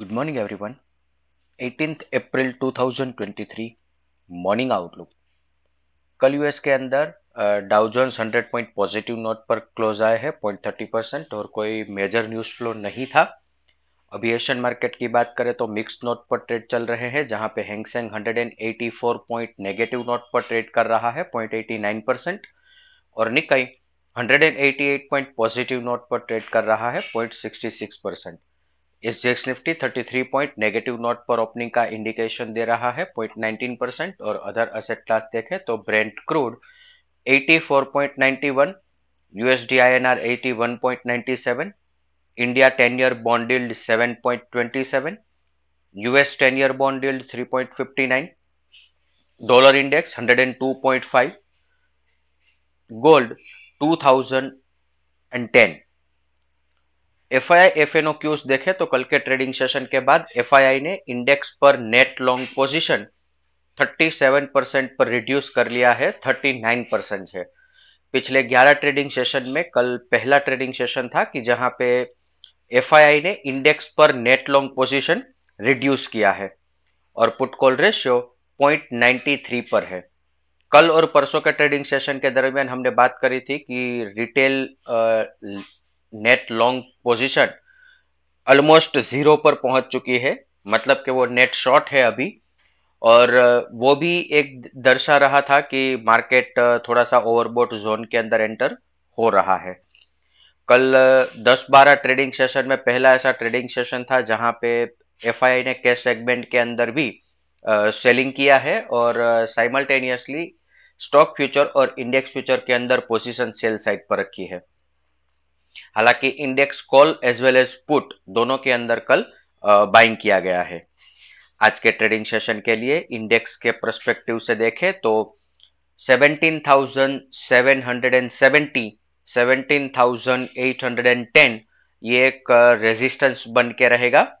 Good morning everyone 18th April 2023 morning outlook कल US के अंदर डाउ 100 पॉइंट पॉजिटिव नोट पर क्लोज आए हैं पॉइंट थर्टी परसेंट और कोई मेजर न्यूज़ फ्लो नहीं था। अभी एशियन मार्केट की बात करें तो मिक्स नोट पर ट्रेड चल रहे हैं, जहाँ पे Hang Seng 184 point negative note पर ट्रेड कर रहा है पॉइंट एटी नाइन परसेंट और निकाई 188 पॉइंट पॉजिटिव नोट पर ट्रेड कर रहा है point sixty six percent SGX Nifty 33 point negative note पर ओपनिंग का इंडिकेशन दे रहा है पॉइंट नाइनटीन परसेंट और अदर असेट क्लास देखें तो Brent crude 84.91 USD INR 81.97 India 10 year bond yield 7.27 US ten year bond yield 3.59 dollar index 102.5 gold 2010 F I F N cues देखे तो कल के ट्रेडिंग सेशन के बाद एफ़ आई आई ने इंडेक्स पर नेट लॉन्ग पोजीशन 37 परसेंट पर रिड्यूस कर लिया है 39 परसेंट है। पिछले 11 ट्रेडिंग सेशन में कल पहला ट्रेडिंग सेशन था कि जहाँ पे एफ़ आई आई ने इंडेक्स पर नेट लॉन्ग पोजिशन रिड्यूस किया है, और पुट कॉल रेशियो 0.93 पर है। कल और परसों के ट्रेडिंग सेशन के दरमियान हमने बात करी थी कि retail net long position almost zero पर पहुँच चुकी है। मतलब कि वो नेट शॉर्ट है अभी। और वो भी एक दर्शा रहा था कि मार्केट थोड़ा सा ओवरबोट जोन के अंदर एंटर हो रहा है। कल 10-12 ट्रेडिंग सेशन में पहला ऐसा ट्रेडिंग सेशन था जहाँ पे एफ़ ने कैश सेगमेंट के अंदर भी सेलिंग किया है और साइमल्टेनियसली स्टॉक फ्यूचर और इंडेक्स फ्यूचर के अंदर पोजीशन सेल साइड पर रखी है। हालाँकि index call as well as put दोनों के अंदर कल बाइंग किया गया है। आज के ट्रेडिंग सेशन के लिए इंडेक्स के परस्पेक्टिव से देखें तो 17,770 17,810 ये एक रेजिस्टेंस बन के रहेगा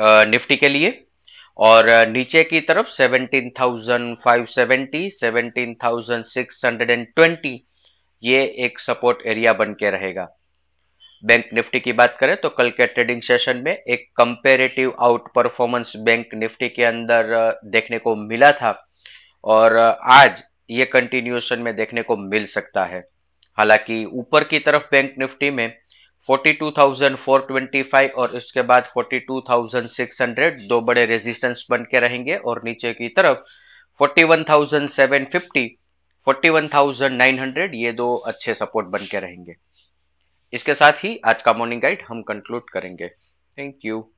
निफ्टी के लिए। और नीचे की तरफ़ 17,570 17,620 ये एक सपोर्ट एरिया बन के रहेगा। बैंक निफ्टी की बात करें तो कल के ट्रेडिंग सेशन में एक comparative outperformance bank Nifty के अंदर देखने को मिला था और आज ये कंटिन्यूएशन में देखने को मिल सकता है। हालाँकि ऊपर की तरफ़ बैंक निफ्टी में 42,425 और इसके बाद 42,600 दो बड़े रेजिस्टेंस बन के रहेंगे और नीचे की तरफ़ 41,750 41,900 ये दो अच्छे सपोर्ट बन के रहेंगे। इसके साथ ही आज का मॉर्निंग गाइड हम कंक्लूड करेंगे। Thank you